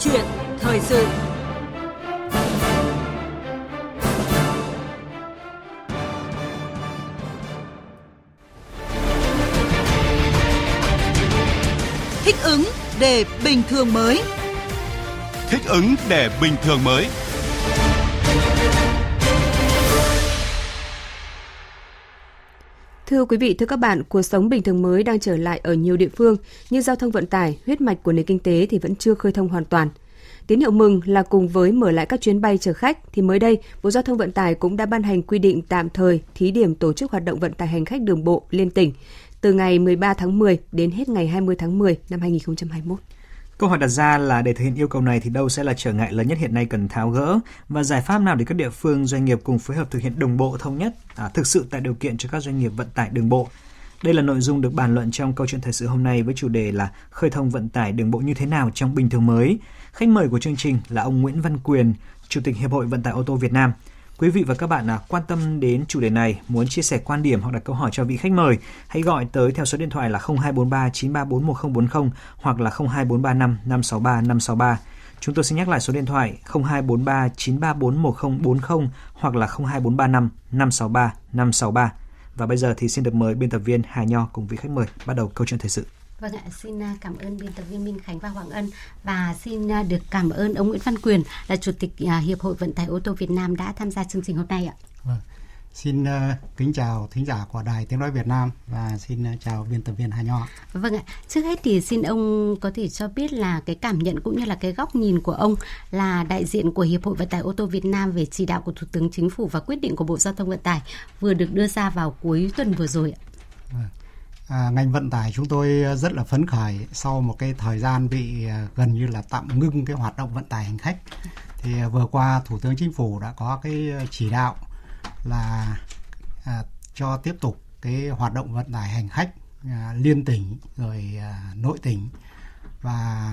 chuyện, thời sự. Thích ứng để bình thường mới. Thích ứng để bình thường mới. Thưa quý vị, thưa các bạn, cuộc sống bình thường mới đang trở lại ở nhiều địa phương, như giao thông vận tải, huyết mạch của nền kinh tế thì vẫn chưa khơi thông hoàn toàn. Tín hiệu mừng là cùng với mở lại các chuyến bay chở khách thì mới đây, Bộ Giao thông Vận tải cũng đã ban hành quy định tạm thời thí điểm tổ chức hoạt động vận tải hành khách đường bộ liên tỉnh từ ngày 13 tháng 10 đến hết ngày 20 tháng 10 năm 2021. Câu hỏi đặt ra là để thực hiện yêu cầu này thì đâu sẽ là trở ngại lớn nhất hiện nay cần tháo gỡ và giải pháp nào để các địa phương doanh nghiệp cùng phối hợp thực hiện đồng bộ thống nhất, à, thực sự tạo điều kiện cho các doanh nghiệp vận tải đường bộ. Đây là nội dung được bàn luận trong câu chuyện thời sự hôm nay với chủ đề là khơi thông vận tải đường bộ như thế nào trong bình thường mới. Khách mời của chương trình là ông Nguyễn Văn Quyền, Chủ tịch Hiệp hội Vận tải ô tô Việt Nam. Quý vị và các bạn nào quan tâm đến chủ đề này, muốn chia sẻ quan điểm hoặc đặt câu hỏi cho vị khách mời, hãy gọi tới theo số điện thoại là 0243 934 1040 hoặc là 02435 563 563. Chúng tôi xin nhắc lại số điện thoại 0243 934 1040 hoặc là 02435 563 563. Và bây giờ thì xin được mời biên tập viên Hà Nho cùng vị khách mời bắt đầu câu chuyện thời sự. Vâng ạ, xin à, cảm ơn biên tập viên Minh Khánh và Hoàng Ân và xin à, được cảm ơn ông Nguyễn Văn Quyền là Chủ tịch à, Hiệp hội Vận tải ô tô Việt Nam đã tham gia chương trình hôm nay ạ. Vâng. Xin uh, kính chào thính giả của Đài Tiếng Nói Việt Nam và xin uh, chào biên tập viên Hà Nho. Vâng ạ, trước hết thì xin ông có thể cho biết là cái cảm nhận cũng như là cái góc nhìn của ông là đại diện của Hiệp hội Vận tải ô tô Việt Nam về chỉ đạo của Thủ tướng Chính phủ và quyết định của Bộ Giao thông Vận tải vừa được đưa ra vào cuối tuần vừa rồi ạ. Vâng. À, ngành vận tải chúng tôi ờ, rất là phấn khởi sau một cái thời gian bị ờ, gần như là tạm ngưng cái hoạt động vận tải hành khách. Thì ờ, vừa qua Thủ tướng Chính phủ đã có cái chỉ đạo là à, cho tiếp tục cái hoạt động vận tải hành khách à, liên tỉnh rồi à, nội tỉnh và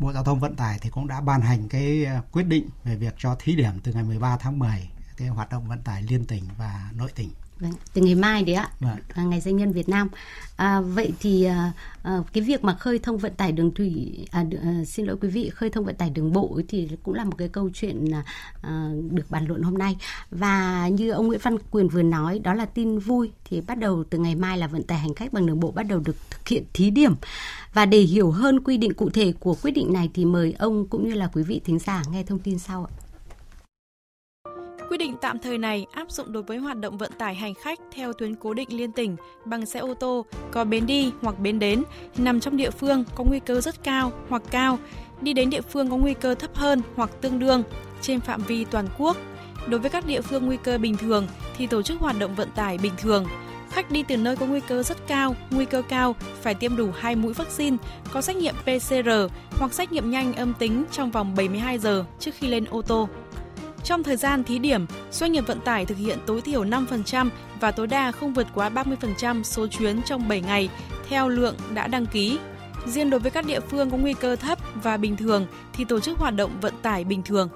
Bộ Giao thông Vận tải thì cũng đã ban hành cái quyết định về việc cho thí điểm từ ngày 13 tháng 10 cái hoạt động vận tải liên tỉnh và nội tỉnh. Vâng, từ ngày mai đấy ạ, vâng. À, ngày doanh nhân Việt Nam. À, vậy thì à, à, cái việc mà khơi thông vận tải đường thủy, à, à, xin lỗi quý vị, khơi thông vận tải đường bộ thì cũng là một cái câu chuyện à, được bàn luận hôm nay. Và như ông Nguyễn Văn Quyền vừa nói, đó là tin vui thì bắt đầu từ ngày mai là vận tải hành khách bằng đường bộ bắt đầu được thực hiện thí điểm. Và để hiểu hơn quy định cụ thể của quyết định này thì mời ông cũng như là quý vị thính giả nghe thông tin sau ạ. Quy định tạm thời này áp dụng đối với hoạt động vận tải hành khách theo tuyến cố định liên tỉnh bằng xe ô tô có bến đi hoặc bến đến nằm trong địa phương có nguy cơ rất cao hoặc cao, đi đến địa phương có nguy cơ thấp hơn hoặc tương đương trên phạm vi toàn quốc. Đối với các địa phương nguy cơ bình thường thì tổ chức hoạt động vận tải bình thường. Khách đi từ nơi có nguy cơ rất cao, nguy cơ cao phải tiêm đủ 2 mũi vaccine, có xét nghiệm PCR hoặc xét nghiệm nhanh âm tính trong vòng 72 giờ trước khi lên ô tô. Trong thời gian thí điểm, doanh nghiệp vận tải thực hiện tối thiểu 5% và tối đa không vượt quá 30% số chuyến trong 7 ngày theo lượng đã đăng ký. Riêng đối với các địa phương có nguy cơ thấp và bình thường thì tổ chức hoạt động vận tải bình thường.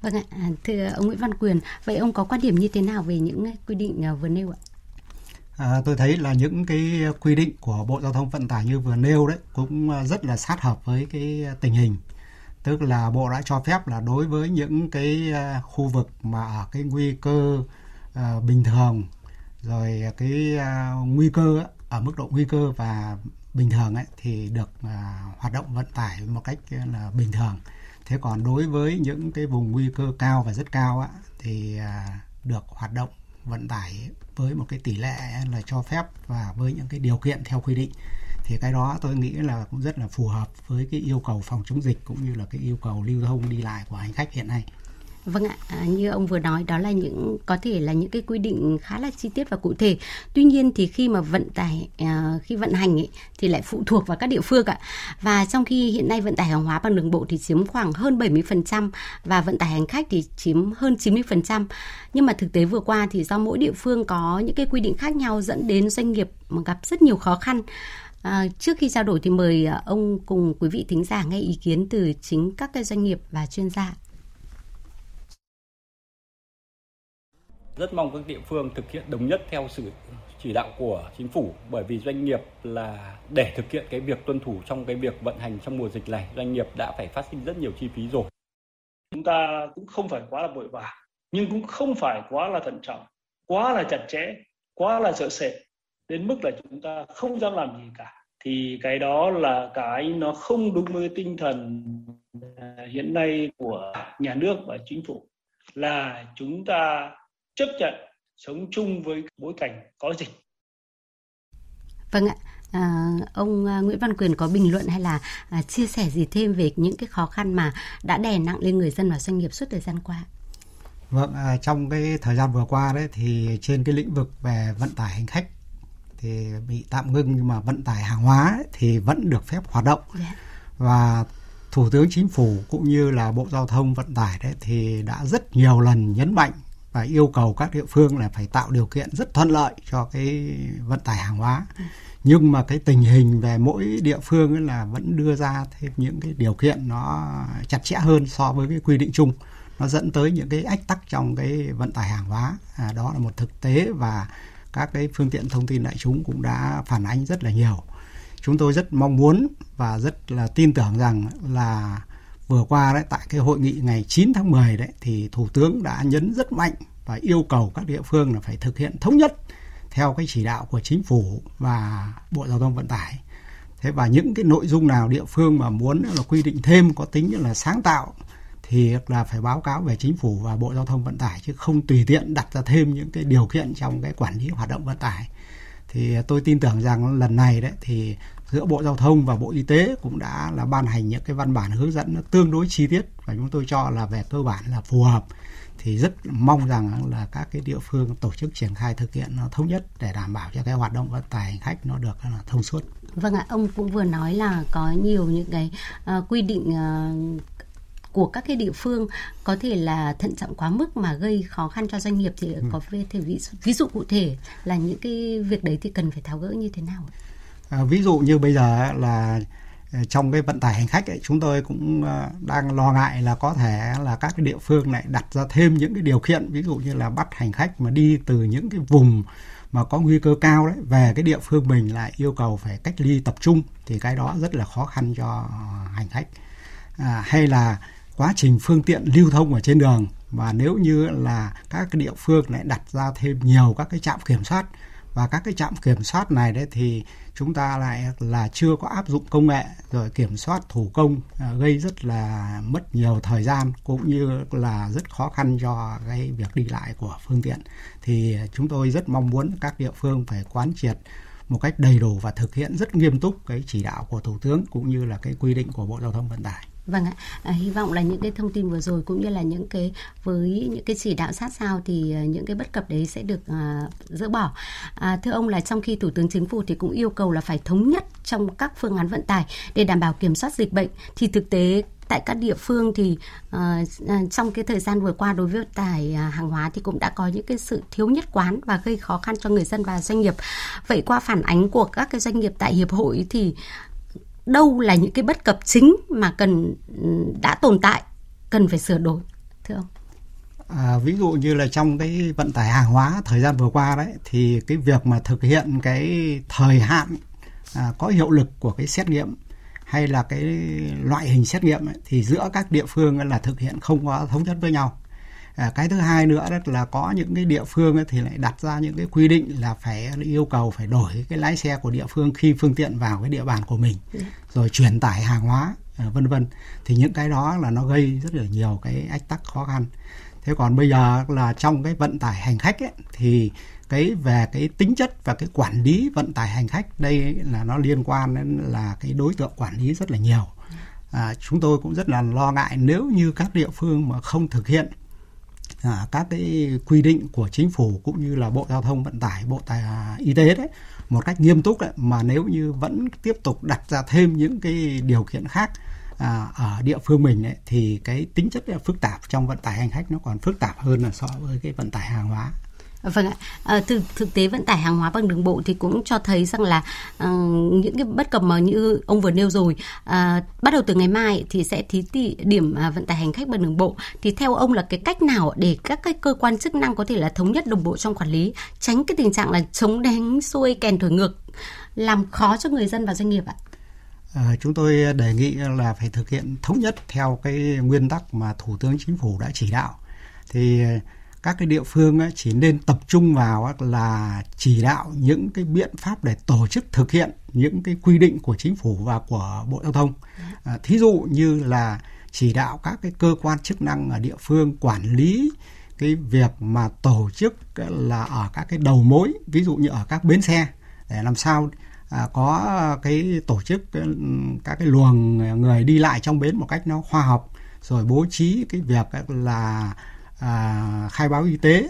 Vâng ạ, à, thưa ông Nguyễn Văn Quyền, vậy ông có quan điểm như thế nào về những ờ, quy định ờ, vừa nêu ạ? À, tôi thấy là những cái quy định của Bộ Giao thông Vận tải như vừa nêu đấy cũng à, rất là sát hợp với cái tình hình. Tức là Bộ đã cho phép là đối với những cái à, khu vực mà ở cái nguy cơ à, bình thường rồi cái à, nguy cơ ở mức độ nguy cơ và bình thường ấy thì được à, hoạt động vận tải một cách à, là bình thường. Thế còn đối với những cái vùng nguy cơ cao và rất cao á, thì à, được hoạt động vận tải với một cái tỷ lệ là cho phép và với những cái điều kiện theo quy định thì cái đó tôi nghĩ là cũng rất là phù hợp với cái yêu cầu phòng chống dịch cũng như là cái yêu cầu lưu thông đi lại của hành khách hiện nay. Vâng ạ, à, như ông vừa nói đó là những có thể là những cái quy định khá là chi tiết và cụ thể. Tuy nhiên thì khi mà vận tải à, khi vận hành ấy, thì lại phụ thuộc vào các địa phương ạ. Và trong khi hiện nay vận tải hàng hóa bằng đường bộ thì chiếm khoảng hơn 70% và vận tải hành khách thì chiếm hơn 90%. Nhưng mà thực tế vừa qua thì do mỗi địa phương có những cái quy định khác nhau dẫn đến doanh nghiệp gặp rất nhiều khó khăn. À, trước khi trao đổi thì mời à, ông cùng quý vị thính giả nghe ý kiến từ chính các cái doanh nghiệp và chuyên gia. Rất mong các địa phương thực hiện đồng nhất theo sự chỉ đạo của chính phủ, bởi vì doanh nghiệp là để thực hiện cái việc tuân thủ trong cái việc vận hành trong mùa dịch này, doanh nghiệp đã phải phát sinh rất nhiều chi phí rồi. Chúng ta cũng không phải quá là vội vàng, nhưng cũng không phải quá là thận trọng, quá là chặt chẽ, quá là sợ sệt, đến mức là chúng ta không dám làm gì cả. Thì cái đó là cái nó không đúng với tinh thần hiện nay của nhà nước và chính phủ, là chúng ta chấp nhận sống chung với bối cảnh có dịch. Vâng ạ. À, ông à, Nguyễn Văn Quyền có bình luận hay là à, chia sẻ gì thêm về những cái khó khăn mà đã đè nặng lên người dân và doanh nghiệp suốt thời gian qua? Vâng, à, trong cái thời gian vừa qua đấy thì trên cái lĩnh vực về vận tải hành khách thì bị tạm ngưng nhưng mà vận tải hàng hóa ấy, thì vẫn được phép hoạt động. Yeah. Dạ. Và Thủ tướng Chính phủ cũng như là Bộ Giao thông Vận tải đấy thì đã rất nhiều lần nhấn mạnh và yêu cầu các địa phương là phải tạo điều kiện rất thuận lợi cho cái vận tải hàng hóa. Nhưng mà cái tình hình về mỗi địa phương là vẫn đưa ra thêm những cái điều kiện nó chặt chẽ hơn so với cái quy định chung. Nó dẫn tới những cái ách tắc trong cái vận tải hàng hóa. À, đó là một thực tế và các cái phương tiện thông tin đại chúng cũng đã phản ánh rất là nhiều chúng tôi rất mong muốn và rất là tin tưởng rằng là vừa qua đấy, tại cái hội nghị ngày 9 tháng 10 đấy, thì thủ tướng đã nhấn rất mạnh và yêu cầu các địa phương là phải thực hiện thống nhất theo cái chỉ đạo của chính phủ và bộ giao thông vận tải. Thế và những cái nội dung nào địa phương mà muốn là quy định thêm, có tính là sáng tạo, thì là phải báo cáo về chính phủ và bộ giao thông vận tải, chứ không tùy tiện đặt ra thêm những cái điều kiện trong cái quản lý hoạt động vận tải. Thì tôi tin tưởng rằng lần này đấy, thì giữa Bộ Giao thông và Bộ Y tế cũng đã là ban hành những cái văn bản hướng dẫn nó tương đối chi tiết và chúng tôi cho là về cơ bản là phù hợp thì rất mong rằng là các cái địa phương tổ chức triển khai thực hiện nó thống nhất để đảm bảo cho cái hoạt động vận tải hành khách nó được là thông suốt. Vâng ạ, ông cũng vừa nói là có nhiều những cái uh, quy định uh, của các cái địa phương có thể là thận trọng quá mức mà gây khó khăn cho doanh nghiệp thì ừ. có thể ví, ví dụ cụ thể là những cái việc đấy thì cần phải tháo gỡ như thế nào? À, ví dụ như bây giờ là ờ, trong cái vận tải hành khách ấy, chúng tôi cũng ờ, đang lo ngại là có thể là các cái địa phương lại đặt ra thêm những cái điều kiện ví dụ như là bắt hành khách mà đi từ những cái vùng mà có nguy cơ cao đấy về cái địa phương mình lại yêu cầu phải cách ly tập trung thì cái đó rất là khó khăn cho hành khách. À, hay là quá trình phương tiện lưu thông ở trên đường và nếu như là các cái địa phương lại đặt ra thêm nhiều các cái trạm kiểm soát và các cái trạm kiểm soát này đấy thì chúng ta lại là chưa có áp dụng công nghệ, rồi kiểm soát thủ công à, gây rất là mất nhiều thời gian cũng như là rất khó khăn cho cái việc đi lại của phương tiện. Thì chúng tôi rất mong muốn các địa phương phải quán triệt một cách đầy đủ và thực hiện rất nghiêm túc cái chỉ đạo của thủ tướng cũng như là cái quy định của bộ giao thông vận tải. Vâng ạ, à, hy vọng là những cái thông tin vừa rồi cũng như là những cái với những cái chỉ đạo sát sao thì à, những cái bất cập đấy sẽ được à, dỡ bỏ. À, thưa ông là trong khi Thủ tướng Chính phủ thì cũng yêu cầu là phải thống nhất trong các phương án vận tải để đảm bảo kiểm soát dịch bệnh thì thực tế tại các địa phương thì uh, trong cái thời gian vừa qua đối với tải uh, hàng hóa thì cũng đã có những cái sự thiếu nhất quán và gây khó khăn cho người dân và doanh nghiệp. Vậy qua phản ánh của các cái doanh nghiệp tại hiệp hội thì đâu là những cái bất cập chính mà cần ừ, đã tồn tại cần phải sửa đổi thưa ông? À, ví dụ như là trong cái vận tải hàng hóa thời gian vừa qua đấy thì cái việc mà thực hiện cái thời hạn à, có hiệu lực của cái xét nghiệm hay là cái loại hình xét nghiệm ấy, thì giữa các địa phương là thực hiện không có thống nhất với nhau. À, cái thứ hai nữa đó là có những cái địa phương ấy thì lại đặt ra những cái quy định là phải yêu cầu phải đổi cái lái xe của địa phương khi phương tiện vào cái địa bàn của mình ừ. rồi truyền tải hàng hóa à, vân vân. Thì những cái đó là nó gây rất là nhiều cái ách tắc khó khăn. Thế còn bây giờ là trong cái vận tải hành khách ấy, thì cái về cái tính chất và cái quản lý vận tải hành khách đây là nó liên quan đến là cái đối tượng quản lý rất là nhiều. À, chúng tôi cũng rất là lo ngại nếu như các địa phương mà không thực hiện à, các cái quy định của chính phủ cũng như là bộ giao thông vận tải bộ tài à, y tế đấy một cách nghiêm túc đấy mà nếu như vẫn tiếp tục đặt ra thêm những cái điều kiện khác à, ở địa phương mình ấy, thì cái tính chất phức tạp trong vận tải hành khách nó còn phức tạp hơn là so với cái vận tải hàng hóa. Vâng ạ, à, thực thực tế vận tải hàng hóa bằng đường bộ thì cũng cho thấy rằng là uh, những cái bất cập mà như ông vừa nêu rồi, uh, bắt đầu từ ngày mai thì sẽ thí tị điểm uh, vận tải hành khách bằng đường bộ. Thì theo ông là cái cách nào để các cái cơ quan chức năng có thể là thống nhất đồng bộ trong quản lý, tránh cái tình trạng là chống đánh xuôi kèn thổi ngược, làm khó cho người dân và doanh nghiệp ạ? À, chúng tôi đề nghị là phải thực hiện thống nhất theo cái nguyên tắc mà Thủ tướng Chính phủ đã chỉ đạo. Thì các cái địa phương chỉ nên tập trung vào là chỉ đạo những cái biện pháp để tổ chức thực hiện những cái quy định của chính phủ và của bộ giao thông. À, thí dụ như là chỉ đạo các cái cơ quan chức năng ở địa phương quản lý cái việc mà tổ chức là ở các cái đầu mối ví dụ như ở các bến xe để làm sao à, có cái tổ chức ừ, các cái luồng người đi lại trong bến một cách nó khoa học rồi bố trí cái việc là à, khai báo y tế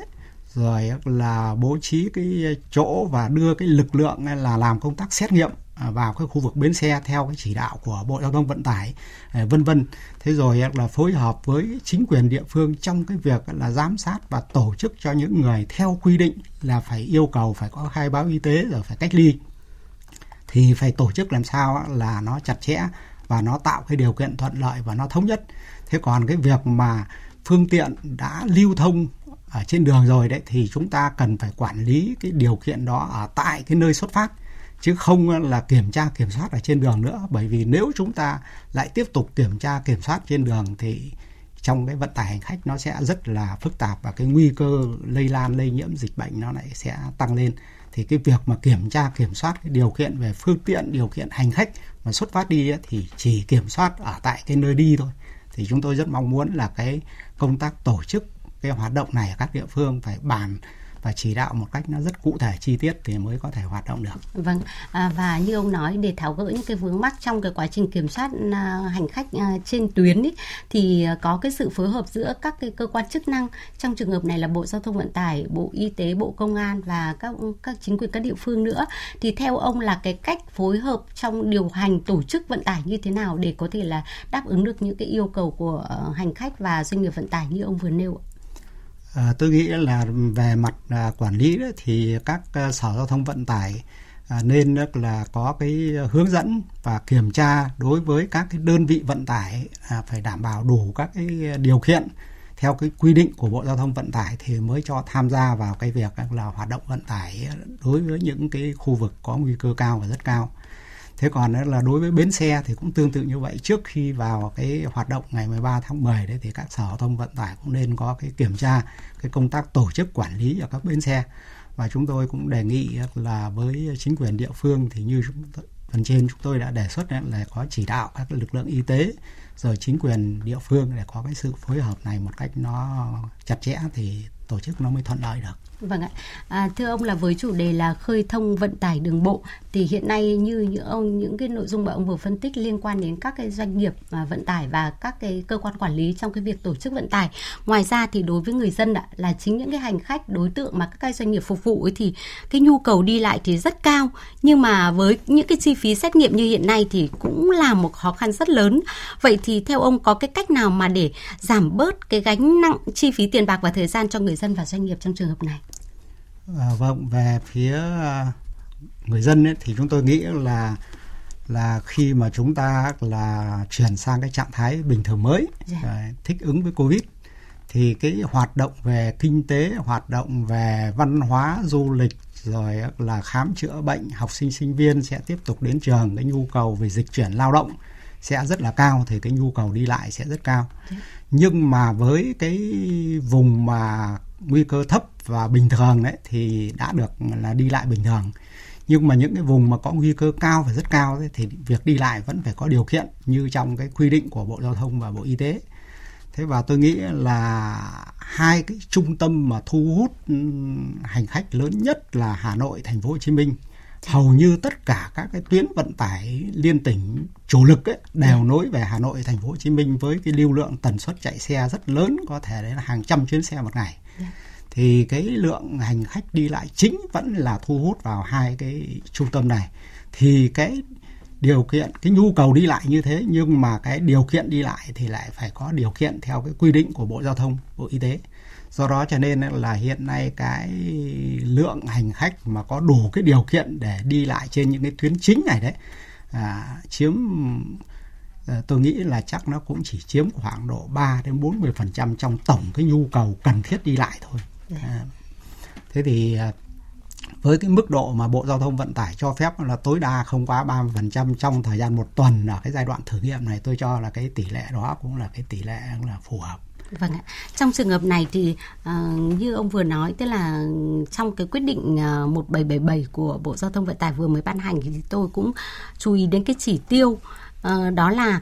rồi là bố trí cái chỗ và đưa cái lực lượng là làm công tác xét nghiệm à, vào cái khu vực bến xe theo cái chỉ đạo của Bộ Giao thông Vận tải à, vân vân. Thế rồi là phối hợp với chính quyền địa phương trong cái việc là giám sát và tổ chức cho những người theo quy định là phải yêu cầu phải có khai báo y tế rồi phải cách ly thì phải tổ chức làm sao là nó chặt chẽ và nó tạo cái điều kiện thuận lợi và nó thống nhất. Thế còn cái việc mà phương tiện đã lưu thông ở trên đường rồi đấy thì chúng ta cần phải quản lý cái điều kiện đó ở tại cái nơi xuất phát chứ không là kiểm tra kiểm soát ở trên đường nữa. Bởi vì nếu chúng ta lại tiếp tục kiểm tra kiểm soát trên đường thì trong cái vận tải hành khách nó sẽ rất là phức tạp và cái nguy cơ lây lan lây nhiễm dịch bệnh nó lại sẽ tăng lên. Thì cái việc mà kiểm tra kiểm soát cái điều kiện về phương tiện điều kiện hành khách mà xuất phát đi ấy, thì chỉ kiểm soát ở tại cái nơi đi thôi thì chúng tôi rất mong muốn là cái công tác tổ chức cái hoạt động này ở các địa phương phải bàn và chỉ đạo một cách nó rất cụ thể chi tiết thì mới có thể hoạt động được. Vâng à, và như ông nói để tháo gỡ những cái vướng mắc trong cái quá trình kiểm soát à, hành khách à, trên tuyến ý, thì à, có cái sự phối hợp giữa các cái cơ quan chức năng trong trường hợp này là Bộ Giao thông Vận tải, Bộ Y tế, Bộ Công an và các các chính quyền các địa phương nữa. Thì theo ông là cái cách phối hợp trong điều hành tổ chức vận tải như thế nào để có thể là đáp ứng được những cái yêu cầu của à, hành khách và doanh nghiệp vận tải như ông vừa nêu ạ? À, tôi nghĩ là về mặt à, quản lý đó, thì các à, sở giao thông vận tải à, nên là có cái hướng dẫn và kiểm tra đối với các cái đơn vị vận tải à, phải đảm bảo đủ các cái điều kiện theo cái quy định của Bộ Giao thông Vận tải thì mới cho tham gia vào cái việc là hoạt động vận tải đối với những cái khu vực có nguy cơ cao và rất cao thế còn là đối với bến xe thì cũng tương tự như vậy trước khi vào cái hoạt động ngày 13 tháng 10 đấy thì các sở giao thông vận tải cũng nên có cái kiểm tra cái công tác tổ chức quản lý ở các bến xe và chúng tôi cũng đề nghị là với chính quyền địa phương thì như phần trên chúng tôi đã đề xuất là có chỉ đạo các lực lượng y tế, rồi chính quyền địa phương để có cái sự phối hợp này một cách nó chặt chẽ thì tổ chức nó mới thuận lợi được. Vâng ạ. À, thưa ông là với chủ đề là khơi thông vận tải đường bộ thì hiện nay như những ông những cái nội dung mà ông vừa phân tích liên quan đến các cái doanh nghiệp à, vận tải và các cái cơ quan quản lý trong cái việc tổ chức vận tải. Ngoài ra thì đối với người dân ạ là chính những cái hành khách đối tượng mà các cái doanh nghiệp phục vụ ấy thì cái nhu cầu đi lại thì rất cao nhưng mà với những cái chi phí xét nghiệm như hiện nay thì cũng là một khó khăn rất lớn. Vậy thì theo ông có cái cách nào mà để giảm bớt cái gánh nặng chi phí tiền bạc và thời gian cho người dân và doanh nghiệp trong trường hợp này? À, vâng về phía à, người dân ấy, thì chúng tôi nghĩ là là khi mà chúng ta là chuyển sang cái trạng thái bình thường mới yeah. Dạ. thích ứng với covid thì cái hoạt động về kinh tế hoạt động về văn hóa du lịch rồi là khám chữa bệnh học sinh sinh viên sẽ tiếp tục đến trường cái nhu cầu về dịch chuyển lao động sẽ rất là cao thì cái nhu cầu đi lại sẽ rất cao yeah. Dạ. nhưng mà với cái vùng mà nguy cơ thấp và bình thường đấy thì đã được là đi lại bình thường nhưng mà những cái vùng mà có nguy cơ cao và rất cao ấy, thì việc đi lại vẫn phải có điều kiện như trong cái quy định của Bộ Giao thông và Bộ Y tế. Thế và tôi nghĩ là hai cái trung tâm mà thu hút hành khách lớn nhất là Hà Nội, Thành phố Hồ Chí Minh. Hầu như tất cả các cái tuyến vận tải liên tỉnh chủ lực ấy, đều nối về Hà Nội, Thành phố Hồ Chí Minh với cái lưu lượng tần suất chạy xe rất lớn, có thể đấy là hàng trăm chuyến xe một ngày thì cái lượng hành khách đi lại chính vẫn là thu hút vào hai cái trung tâm này thì cái điều kiện cái nhu cầu đi lại như thế nhưng mà cái điều kiện đi lại thì lại phải có điều kiện theo cái quy định của Bộ Giao thông, Bộ Y tế. do đó cho nên là hiện nay cái lượng hành khách mà có đủ cái điều kiện để đi lại trên những cái tuyến chính này đấy à, chiếm tôi nghĩ là chắc nó cũng chỉ chiếm khoảng độ 3 đến 40 phần trăm trong tổng cái nhu cầu cần thiết đi lại thôi. À, thế thì à, với cái mức độ mà Bộ Giao thông Vận tải cho phép là tối đa không quá 30% trong thời gian một tuần ở cái giai đoạn thử nghiệm này tôi cho là cái tỷ lệ đó cũng là cái tỷ lệ là phù hợp. Vâng ạ. Trong trường hợp này thì uh, như ông vừa nói tức là trong cái quyết định uh, 1777 của Bộ Giao thông Vận tải vừa mới ban hành thì tôi cũng chú ý đến cái chỉ tiêu đó là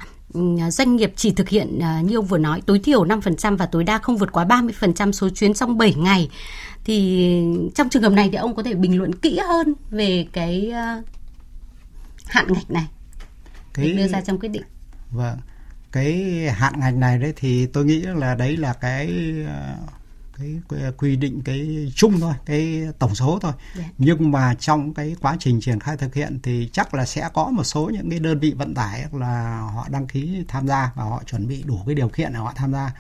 doanh nghiệp chỉ thực hiện như ông vừa nói tối thiểu 5% và tối đa không vượt quá 30% số chuyến trong 7 ngày. Thì trong trường hợp này thì ông có thể bình luận kỹ hơn về cái hạn ngạch này cái... đưa ra trong quyết định. Vâng cái hạn ngạch này đấy thì tôi nghĩ là đấy là cái cái quy định cái chung thôi cái tổng số thôi yeah. Dạ. nhưng mà trong cái quá trình triển khai thực hiện thì chắc là sẽ có một số những cái đơn vị vận tải là họ đăng ký tham gia và họ chuẩn bị đủ cái điều kiện để họ tham gia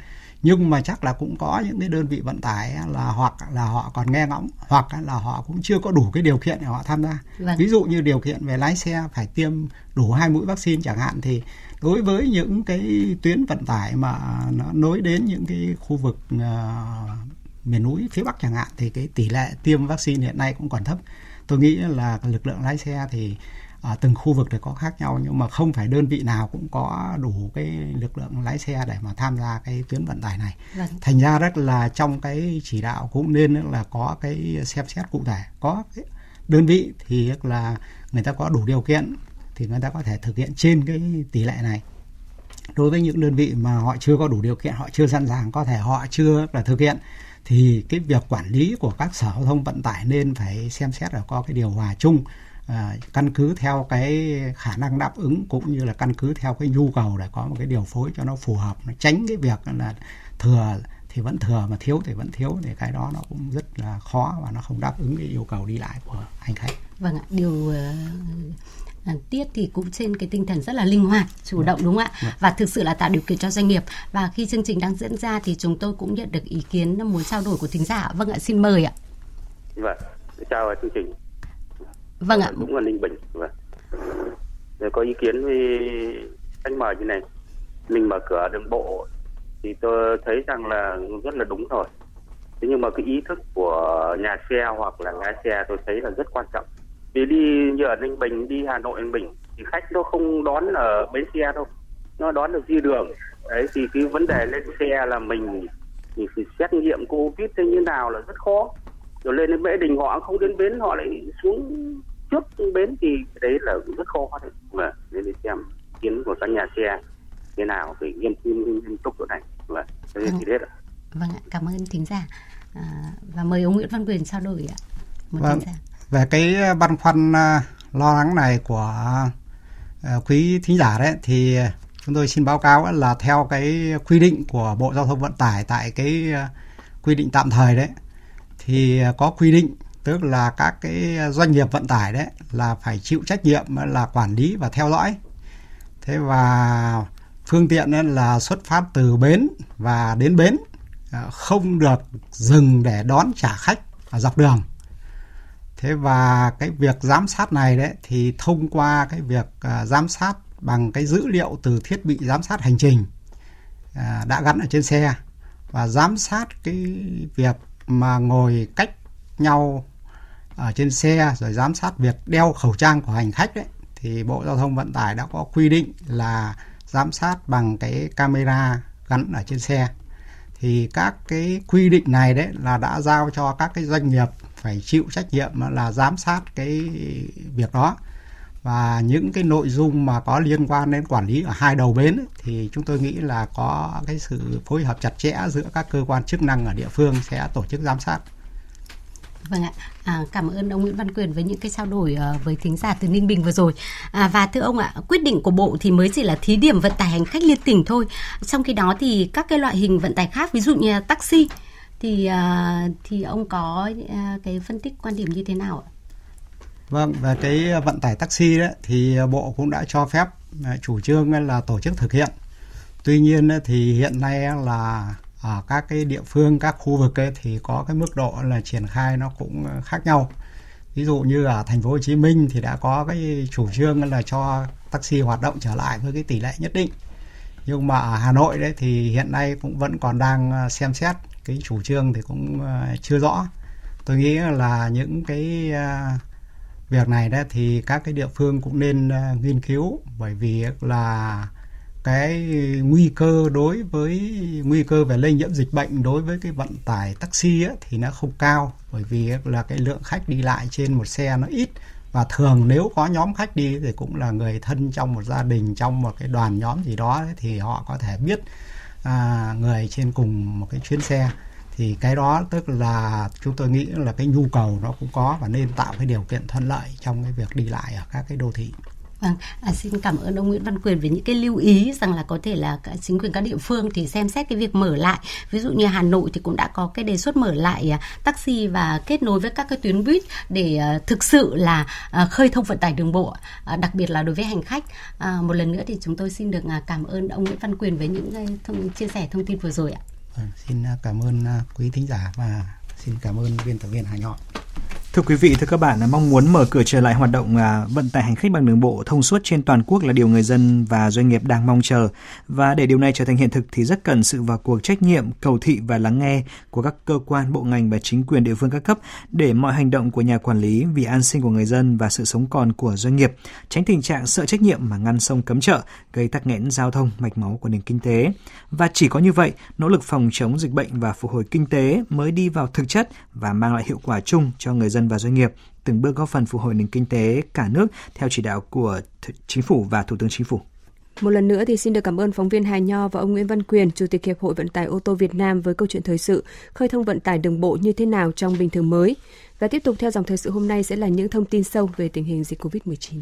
nhưng mà chắc là cũng có những cái đơn vị vận tải là hoặc là họ còn nghe ngóng hoặc là họ cũng chưa có đủ cái điều kiện để họ tham gia vâng. ví dụ như điều kiện về lái xe phải tiêm đủ hai mũi vaccine chẳng hạn thì đối với những cái tuyến vận tải mà nó nối đến những cái khu vực uh, miền núi phía bắc chẳng hạn thì cái tỷ lệ tiêm vaccine hiện nay cũng còn thấp tôi nghĩ là lực lượng lái xe thì ở từng khu vực thì có khác nhau nhưng mà không phải đơn vị nào cũng có đủ cái lực lượng lái xe để mà tham gia cái tuyến vận tải này. Vâng. thành ra rất là trong cái chỉ đạo cũng nên là có cái xem xét cụ thể. Có cái đơn vị thì là người ta có đủ điều kiện thì người ta có thể thực hiện trên cái tỷ lệ này. Đối với những đơn vị mà họ chưa có đủ điều kiện họ chưa sẵn sàng có thể họ chưa là thực hiện thì cái việc quản lý của các sở giao thông vận tải nên phải xem xét là có cái điều hòa chung à, căn cứ theo cái khả năng đáp ứng cũng như là căn cứ theo cái nhu cầu để có một cái điều phối cho nó phù hợp nó tránh cái việc là thừa thì vẫn thừa mà thiếu thì vẫn thiếu thì cái đó nó cũng rất là khó và nó không đáp ứng cái yêu cầu đi lại của hành khách. Vâng ạ, điều uh, tiết thì cũng trên cái tinh thần rất là linh hoạt, chủ động đúng không ạ? Vâng. Và thực sự là tạo điều kiện cho doanh nghiệp. Và khi chương trình đang diễn ra thì chúng tôi cũng nhận được ý kiến muốn trao đổi của thính giả. Vâng ạ, xin mời ạ. Vâng, chào chương trình. Vâng ạ. Vâng, đúng là Ninh Bình. Vâng. Để có ý kiến với anh mời như này. Mình mở cửa đường bộ thì tôi thấy rằng là rất là đúng rồi. Thế nhưng mà cái ý thức của nhà xe hoặc là lái xe tôi thấy là rất quan trọng. Vì đi như ở Ninh Bình, đi Hà Nội Ninh Bình thì khách nó không đón ở bến xe đâu. Nó đón được di đường. Đấy thì cái vấn đề lên xe là mình mình xét nghiệm Covid thế như nào là rất khó rồi lên đến mễ đình họ không đến bến họ lại xuống trước bến thì đấy là rất khó đấy mà nên để xem kiến của các nhà xe thế nào phải nghiêm nghiêm nghiêm túc chỗ này và thế vâng. thì hết ạ vâng ạ cảm ơn thính giả à, và mời ông Nguyễn Văn Quyền trao đổi ạ một vâng. thính giả về cái băn khoăn uh, lo lắng này của uh, quý thính giả đấy thì chúng tôi xin báo cáo là theo cái quy định của Bộ Giao thông Vận tải tại cái uh, quy định tạm thời đấy thì có quy định tức là các cái doanh nghiệp vận tải đấy là phải chịu trách nhiệm là quản lý và theo dõi. Thế và phương tiện là xuất phát từ bến và đến bến à, không được dừng để đón trả khách ở dọc đường. Thế và cái việc giám sát này đấy thì thông qua cái việc à, giám sát bằng cái dữ liệu từ thiết bị giám sát hành trình à, đã gắn ở trên xe. Và giám sát cái việc mà ngồi cách nhau ở trên xe rồi giám sát việc đeo khẩu trang của hành khách đấy thì Bộ Giao thông Vận tải đã có quy định là giám sát bằng cái camera gắn ở trên xe. Thì các cái quy định này đấy là đã giao cho các cái doanh nghiệp phải chịu trách nhiệm là giám sát cái việc đó. Và những cái nội dung mà có liên quan đến quản lý ở hai đầu bến ấy, thì chúng tôi nghĩ là có cái sự phối hợp chặt chẽ giữa các cơ quan chức năng ở địa phương sẽ tổ chức giám sát. Vâng ạ, à, cảm ơn ông Nguyễn Văn Quyền với những cái trao đổi uh, với thính giả từ Ninh Bình vừa rồi. À, và thưa ông ạ, quyết định của Bộ thì mới chỉ là thí điểm vận tải hành khách liên tỉnh thôi. Trong khi đó thì các cái loại hình vận tải khác, ví dụ như là taxi, thì uh, thì ông có uh, cái phân tích quan điểm như thế nào ạ? Vâng, về cái vận tải taxi đó thì Bộ cũng đã cho phép chủ trương là tổ chức thực hiện. Tuy nhiên thì hiện nay là ở các cái địa phương, các khu vực ấy thì có cái mức độ là triển khai nó cũng ờ, khác nhau. Ví dụ như ở thành phố Hồ Chí Minh thì đã có cái chủ trương là cho taxi hoạt động trở lại với cái tỷ lệ nhất định. Nhưng mà ở Hà Nội đấy thì hiện nay cũng vẫn còn đang ờ, xem xét cái chủ trương thì cũng ờ, chưa rõ. Tôi nghĩ là những cái việc này đó thì các cái địa phương cũng nên nghiên cứu bởi vì là cái nguy cơ đối với nguy cơ về lây nhiễm dịch bệnh đối với cái vận tải taxi ấy, thì nó không cao. Bởi vì là cái lượng khách đi lại trên một xe nó ít. Và thường nếu có nhóm khách đi thì cũng là người thân trong một gia đình trong một cái đoàn nhóm gì đó ấy, thì họ có thể biết à, người trên cùng một cái chuyến xe. Thì cái đó tức là chúng tôi nghĩ là cái nhu cầu nó cũng có và nên tạo cái điều kiện thuận lợi trong cái việc đi lại ở các cái đô thị. Vâng, à, xin cảm ơn ông Nguyễn Văn Quyền về những cái lưu ý rằng là có thể là chính quyền các địa phương thì xem xét cái việc mở lại. Ví dụ như Hà Nội thì cũng đã có cái đề xuất mở lại à, taxi và kết nối với các cái tuyến buýt để à, thực sự là à, khơi thông vận tải đường bộ, à, đặc biệt là đối với hành khách. À, một lần nữa thì chúng tôi xin được à, cảm ơn ông Nguyễn Văn Quyền với những à, thông, chia sẻ thông tin vừa rồi ạ. Vâng, à, xin cảm ơn à, quý thính giả và xin cảm ơn biên tập viên Hà Nhọn. Thưa quý vị, thưa các bạn, mong muốn mở cửa trở lại hoạt động à, vận tải hành khách bằng đường bộ thông suốt trên toàn quốc là điều người dân và doanh nghiệp đang mong chờ. Và để điều này trở thành hiện thực thì rất cần sự vào cuộc trách nhiệm, cầu thị và lắng nghe của các cơ quan, bộ ngành và chính quyền địa phương các cấp để mọi hành động của nhà quản lý vì an sinh của người dân và sự sống còn của doanh nghiệp, tránh tình trạng sợ trách nhiệm mà ngăn sông cấm chợ, gây tắc nghẽn giao thông, mạch máu của nền kinh tế. Và chỉ có như vậy, nỗ lực phòng chống dịch bệnh và phục hồi kinh tế mới đi vào thực chất và mang lại hiệu quả chung cho người dân dân và doanh nghiệp, từng bước góp phần phục hồi nền kinh tế cả nước theo chỉ đạo của Chính phủ và Thủ tướng Chính phủ. Một lần nữa thì xin được cảm ơn phóng viên Hà Nho và ông Nguyễn Văn Quyền, Chủ tịch Hiệp hội Vận tải ô tô Việt Nam với câu chuyện thời sự khơi thông vận tải đường bộ như thế nào trong bình thường mới. Và tiếp tục theo dòng thời sự hôm nay sẽ là những thông tin sâu về tình hình dịch COVID-19.